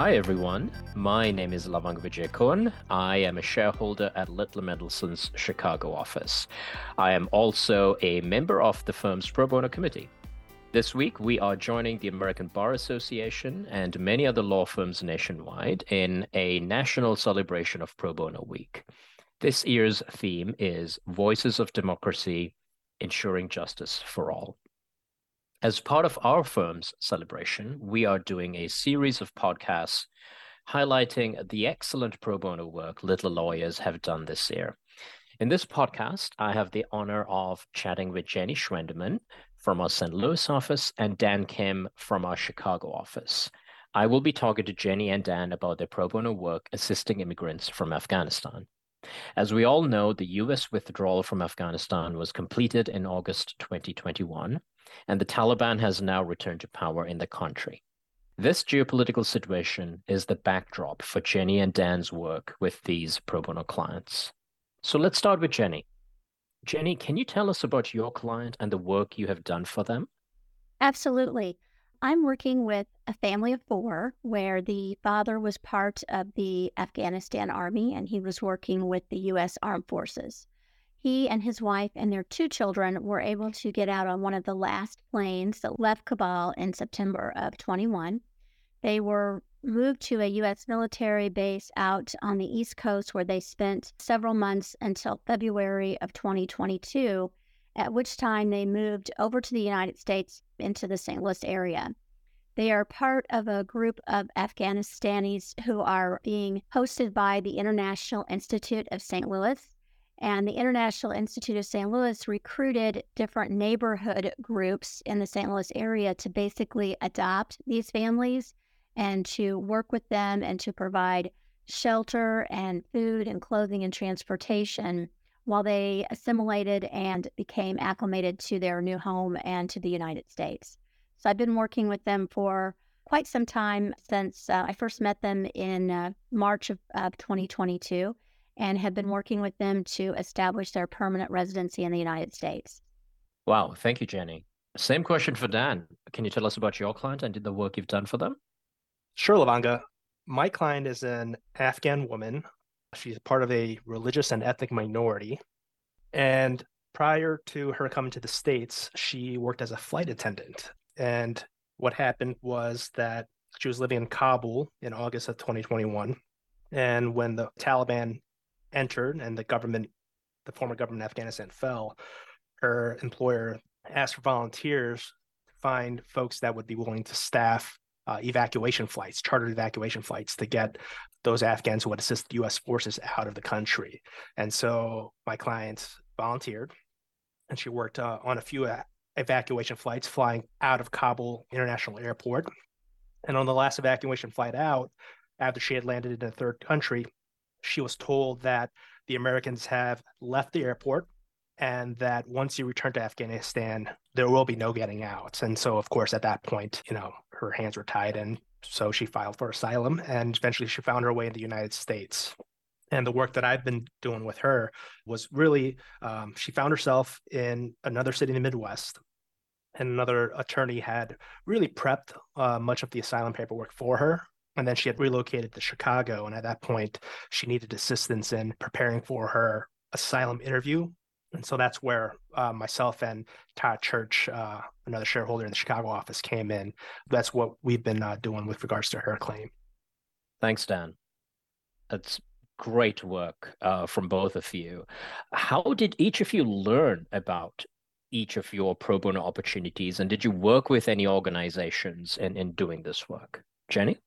Hi, everyone. My name is Lavang Vijay I am a shareholder at Littler Mendelson's Chicago office. I am also a member of the firm's pro bono committee. This week, we are joining the American Bar Association and many other law firms nationwide in a national celebration of Pro Bono Week. This year's theme is Voices of Democracy Ensuring Justice for All. As part of our firm's celebration, we are doing a series of podcasts highlighting the excellent pro bono work Littler lawyers have done this year. In this podcast, I have the honor of chatting with Jenny Schwendemann from our St. Louis office and Dan Kim from our Chicago office. I will be talking to Jenny and Dan about their pro bono work assisting immigrants from Afghanistan. As we all know, the US withdrawal from Afghanistan was completed in August 2021, and the Taliban has now returned to power in the country. This geopolitical situation is the backdrop for Jenny and Dan's work with these pro bono clients. So let's start with Jenny. Jenny, can you tell us about your client and the work you have done for them? Absolutely. I'm working with a family of four where the father was part of the Afghanistan Army and he was working with the U.S. Armed Forces. He and his wife and their two children were able to get out on one of the last planes that left Kabul in September of 21. They were moved to a U.S. military base out on the East Coast where they spent several months until February of 2022 at which time they moved over to the United States into the St. Louis area. They are part of a group of Afghanistanis who are being hosted by the International Institute of St. Louis. And the International Institute of St. Louis recruited different neighborhood groups in the St. Louis area to basically adopt these families and to work with them and to provide shelter and food and clothing and transportation while they assimilated and became acclimated to their new home and to the United States. So I've been working with them for quite some time since uh, I first met them in uh, March of, of 2022 and have been working with them to establish their permanent residency in the United States. Wow. Thank you, Jenny. Same question for Dan. Can you tell us about your client and the work you've done for them? Sure, Lavanga. My client is an Afghan woman She's part of a religious and ethnic minority. And prior to her coming to the States, she worked as a flight attendant. And what happened was that she was living in Kabul in August of 2021. And when the Taliban entered and the government, the former government of Afghanistan fell, her employer asked for volunteers to find folks that would be willing to staff uh, evacuation flights, chartered evacuation flights to get those Afghans who would assist U.S. forces out of the country. And so my client volunteered, and she worked uh, on a few uh, evacuation flights flying out of Kabul International Airport. And on the last evacuation flight out, after she had landed in a third country, she was told that the Americans have left the airport and that once you return to Afghanistan, there will be no getting out. And so, of course, at that point, you know, her hands were tied, and so she filed for asylum, and eventually she found her way in the United States. And the work that I've been doing with her was really, um, she found herself in another city in the Midwest, and another attorney had really prepped uh, much of the asylum paperwork for her. And then she had relocated to Chicago. And at that point, she needed assistance in preparing for her asylum interview and so that's where uh, myself and Todd Church, uh, another shareholder in the Chicago office, came in. That's what we've been uh, doing with regards to her claim. Thanks, Dan. That's great work uh, from both of you. How did each of you learn about each of your pro bono opportunities? And did you work with any organizations in, in doing this work? Jenny?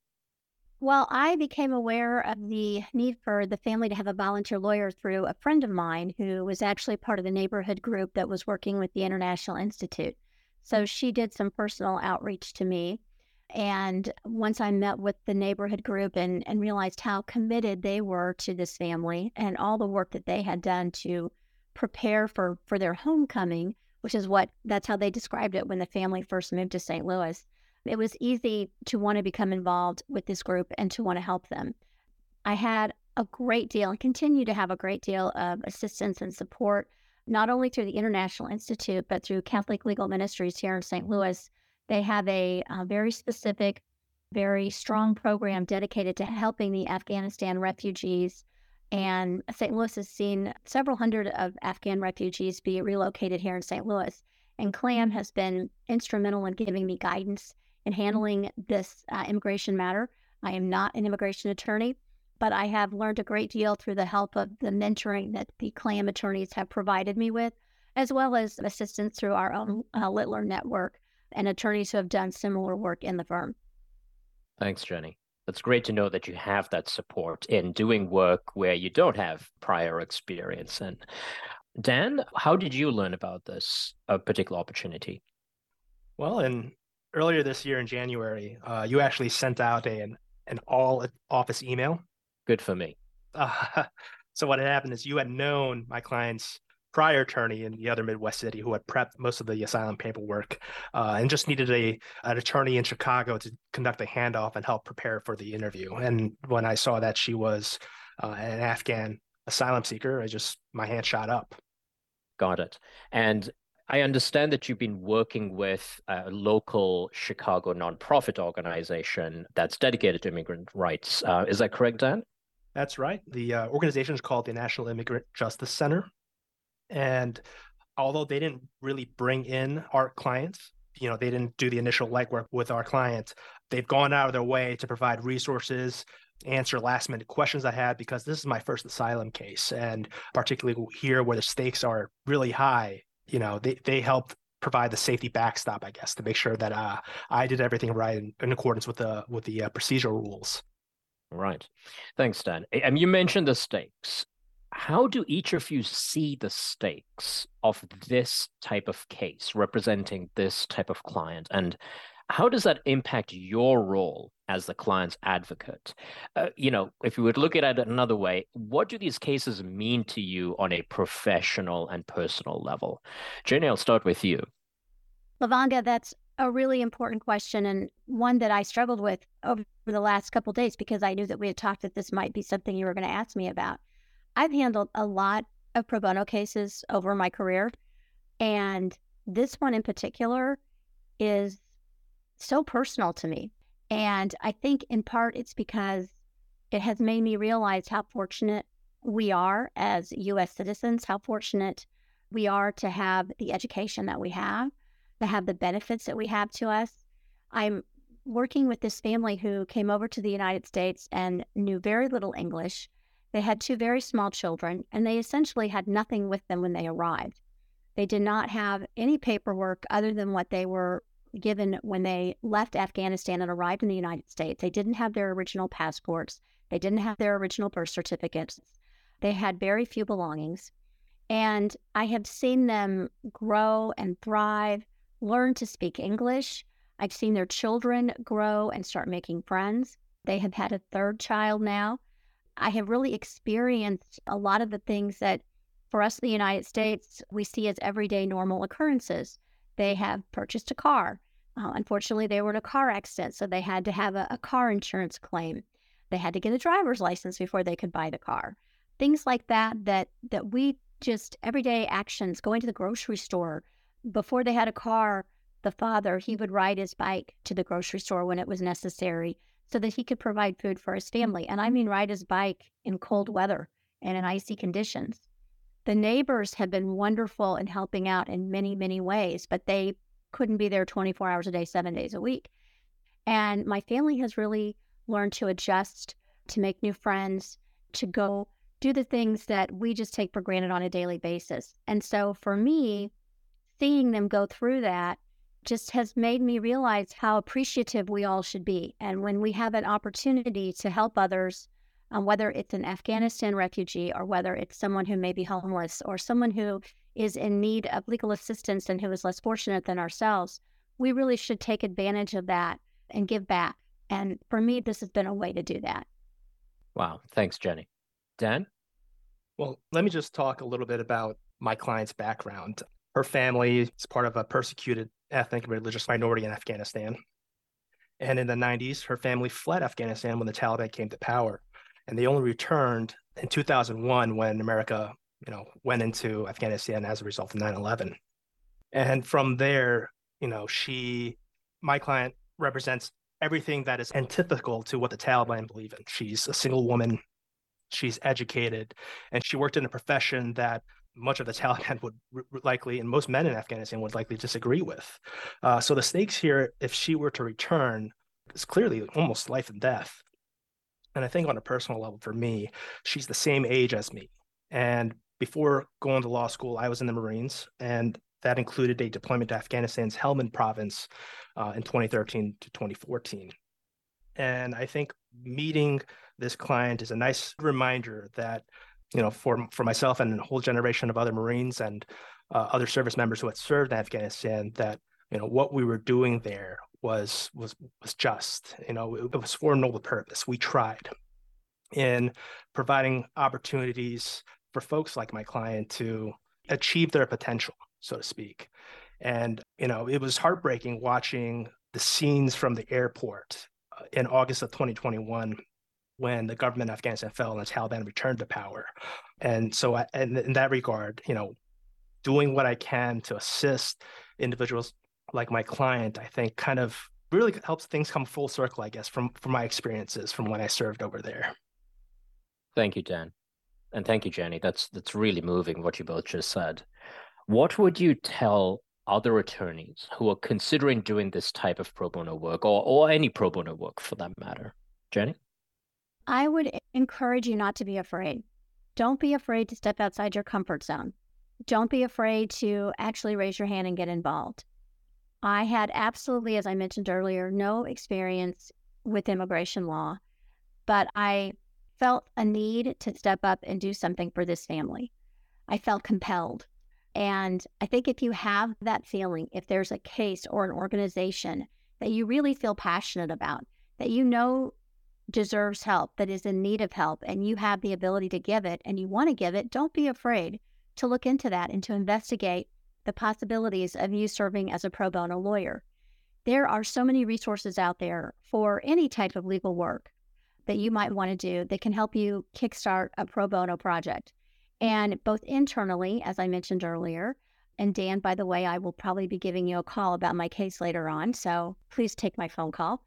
Well, I became aware of the need for the family to have a volunteer lawyer through a friend of mine who was actually part of the neighborhood group that was working with the International Institute. So she did some personal outreach to me. And once I met with the neighborhood group and, and realized how committed they were to this family and all the work that they had done to prepare for, for their homecoming, which is what that's how they described it when the family first moved to St. Louis it was easy to want to become involved with this group and to want to help them. I had a great deal and continue to have a great deal of assistance and support, not only through the International Institute, but through Catholic Legal Ministries here in St. Louis. They have a, a very specific very strong program dedicated to helping the Afghanistan refugees. And St. Louis has seen several hundred of Afghan refugees be relocated here in St. Louis. And CLAM has been instrumental in giving me guidance in handling this uh, immigration matter. I am not an immigration attorney, but I have learned a great deal through the help of the mentoring that the CLAM attorneys have provided me with, as well as assistance through our own uh, Littler network and attorneys who have done similar work in the firm. Thanks, Jenny. It's great to know that you have that support in doing work where you don't have prior experience. And Dan, how did you learn about this uh, particular opportunity? Well, in earlier this year in January, uh, you actually sent out a, an, an all office email. Good for me. Uh, so what had happened is you had known my clients prior attorney in the other Midwest city who had prepped most of the asylum paperwork uh, and just needed a an attorney in Chicago to conduct a handoff and help prepare for the interview. And when I saw that she was uh, an Afghan asylum seeker, I just my hand shot up. Got it. And I understand that you've been working with a local Chicago nonprofit organization that's dedicated to immigrant rights. Uh, is that correct, Dan? That's right. The uh, organization is called the National Immigrant Justice Center. And although they didn't really bring in our clients, you know, they didn't do the initial legwork with our clients, they've gone out of their way to provide resources, answer last minute questions I had because this is my first asylum case. And particularly here where the stakes are really high, you know, they, they helped provide the safety backstop, I guess, to make sure that uh, I did everything right in, in accordance with the with the uh, procedural rules. Right. Thanks, Dan. And you mentioned the stakes how do each of you see the stakes of this type of case representing this type of client and how does that impact your role as the client's advocate? Uh, you know if you would look at it another way what do these cases mean to you on a professional and personal level? Jenny i'll start with you. Lavanga that's a really important question and one that i struggled with over the last couple days because i knew that we had talked that this might be something you were going to ask me about. I've handled a lot of pro bono cases over my career. And this one in particular is so personal to me. And I think in part it's because it has made me realize how fortunate we are as US citizens, how fortunate we are to have the education that we have, to have the benefits that we have to us. I'm working with this family who came over to the United States and knew very little English they had two very small children, and they essentially had nothing with them when they arrived. They did not have any paperwork other than what they were given when they left Afghanistan and arrived in the United States. They didn't have their original passports, they didn't have their original birth certificates. They had very few belongings. And I have seen them grow and thrive, learn to speak English. I've seen their children grow and start making friends. They have had a third child now. I have really experienced a lot of the things that for us in the United States, we see as everyday normal occurrences. They have purchased a car. Uh, unfortunately, they were in a car accident, so they had to have a, a car insurance claim. They had to get a driver's license before they could buy the car. Things like that, that, that we just everyday actions, going to the grocery store. Before they had a car, the father, he would ride his bike to the grocery store when it was necessary so that he could provide food for his family. And I mean, ride his bike in cold weather and in icy conditions. The neighbors have been wonderful in helping out in many, many ways, but they couldn't be there 24 hours a day, seven days a week. And my family has really learned to adjust, to make new friends, to go do the things that we just take for granted on a daily basis. And so for me, seeing them go through that just has made me realize how appreciative we all should be. And when we have an opportunity to help others, um, whether it's an Afghanistan refugee or whether it's someone who may be homeless or someone who is in need of legal assistance and who is less fortunate than ourselves, we really should take advantage of that and give back. And for me, this has been a way to do that. Wow. Thanks, Jenny. Dan? Well, let me just talk a little bit about my client's background. Her family is part of a persecuted ethnic religious minority in Afghanistan. And in the 90s, her family fled Afghanistan when the Taliban came to power. And they only returned in 2001 when America, you know, went into Afghanistan as a result of 9/11. And from there, you know, she my client represents everything that is antithetical to what the Taliban believe in. She's a single woman, she's educated, and she worked in a profession that much of the Taliban would likely, and most men in Afghanistan would likely disagree with. Uh, so the stakes here, if she were to return, is clearly almost life and death. And I think on a personal level, for me, she's the same age as me. And before going to law school, I was in the Marines, and that included a deployment to Afghanistan's Helmand province uh, in 2013 to 2014. And I think meeting this client is a nice reminder that you know, for for myself and a whole generation of other Marines and uh, other service members who had served in Afghanistan, that you know what we were doing there was was was just. You know, it, it was for a noble purpose. We tried in providing opportunities for folks like my client to achieve their potential, so to speak. And you know, it was heartbreaking watching the scenes from the airport uh, in August of 2021 when the government of Afghanistan fell and the Taliban returned to power. And so, I, and in that regard, you know, doing what I can to assist individuals like my client, I think kind of really helps things come full circle, I guess, from from my experiences from when I served over there. Thank you, Dan. And thank you, Jenny. That's that's really moving what you both just said. What would you tell other attorneys who are considering doing this type of pro bono work or, or any pro bono work for that matter? Jenny? I would encourage you not to be afraid. Don't be afraid to step outside your comfort zone. Don't be afraid to actually raise your hand and get involved. I had absolutely, as I mentioned earlier, no experience with immigration law, but I felt a need to step up and do something for this family. I felt compelled. And I think if you have that feeling, if there's a case or an organization that you really feel passionate about, that you know deserves help, that is in need of help, and you have the ability to give it and you want to give it, don't be afraid to look into that and to investigate the possibilities of you serving as a pro bono lawyer. There are so many resources out there for any type of legal work that you might want to do that can help you kickstart a pro bono project. And both internally, as I mentioned earlier, and Dan, by the way, I will probably be giving you a call about my case later on. So please take my phone call.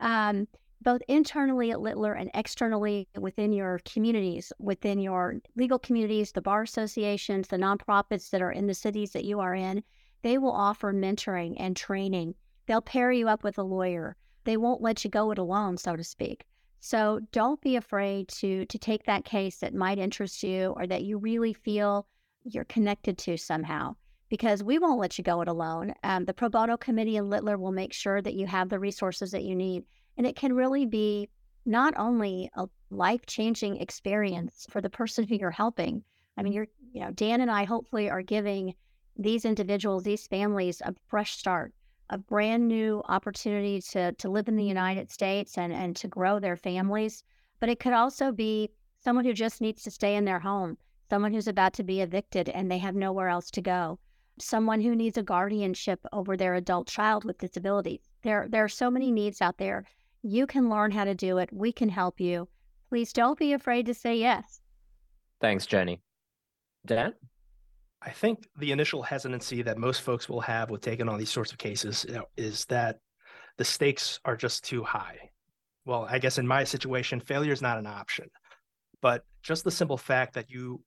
Um, both internally at Littler and externally within your communities, within your legal communities, the bar associations, the nonprofits that are in the cities that you are in, they will offer mentoring and training. They'll pair you up with a lawyer. They won't let you go it alone, so to speak. So don't be afraid to to take that case that might interest you or that you really feel you're connected to somehow because we won't let you go it alone. Um, the pro bono committee in Littler will make sure that you have the resources that you need. And it can really be not only a life changing experience for the person who you're helping. I mean, you're, you know, Dan and I hopefully are giving these individuals, these families, a fresh start, a brand new opportunity to, to live in the mm-hmm. United States and, and to grow their families. But it could also be someone who just needs to stay in their home, someone who's about to be evicted and they have nowhere else to go, someone who needs a guardianship over their adult child with disabilities. There, there are so many needs out there you can learn how to do it. We can help you. Please don't be afraid to say yes. Thanks, Jenny. Dan? I think the initial hesitancy that most folks will have with taking on these sorts of cases you know, is that the stakes are just too high. Well, I guess in my situation, failure is not an option. But just the simple fact that you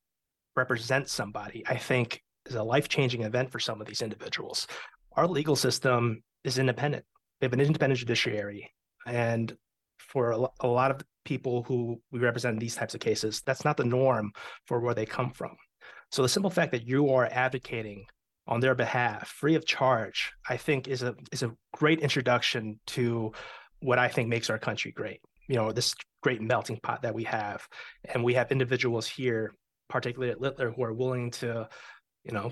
represent somebody, I think, is a life changing event for some of these individuals. Our legal system is independent. We have an independent judiciary. And for a, lot of people who we represent in these types of cases, that's not the norm for where they come from. So the simple fact that you are advocating on their behalf, free of charge, I think is a is a great introduction to what I think makes our country great. You know, this great melting pot that we have, and we have individuals here, particularly at Littler, who are willing to, you know,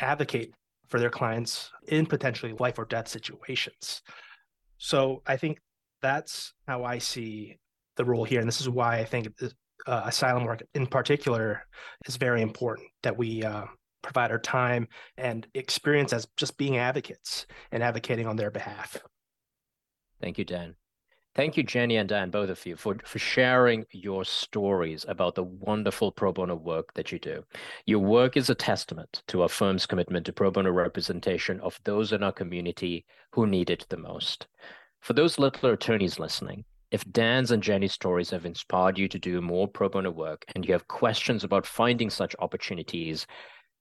advocate for their clients in potentially life or death situations. So I think that's how I see the role here, and this is why I think uh, asylum work in particular is very important. That we uh, provide our time and experience as just being advocates and advocating on their behalf. Thank you, Dan. Thank you, Jenny and Dan, both of you, for, for sharing your stories about the wonderful pro bono work that you do. Your work is a testament to our firm's commitment to pro bono representation of those in our community who need it the most. For those Littler attorneys listening, if Dan's and Jenny's stories have inspired you to do more pro bono work and you have questions about finding such opportunities,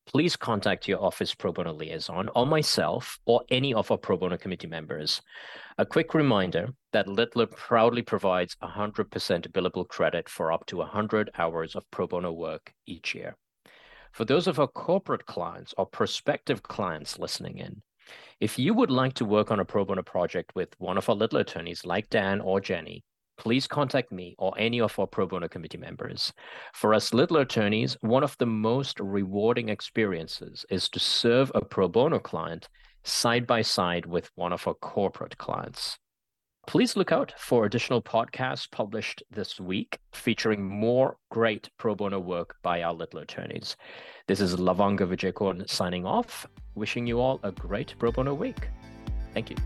please contact your office pro bono liaison or myself or any of our pro bono committee members. A quick reminder that Littler proudly provides 100% billable credit for up to 100 hours of pro bono work each year. For those of our corporate clients or prospective clients listening in, if you would like to work on a pro bono project with one of our Littler attorneys like Dan or Jenny, please contact me or any of our pro bono committee members. For us Littler attorneys, one of the most rewarding experiences is to serve a pro bono client side by side with one of our corporate clients. Please look out for additional podcasts published this week featuring more great pro bono work by our Littler attorneys. This is Lavanga Wijekoon signing off, wishing you all a great pro bono week. Thank you.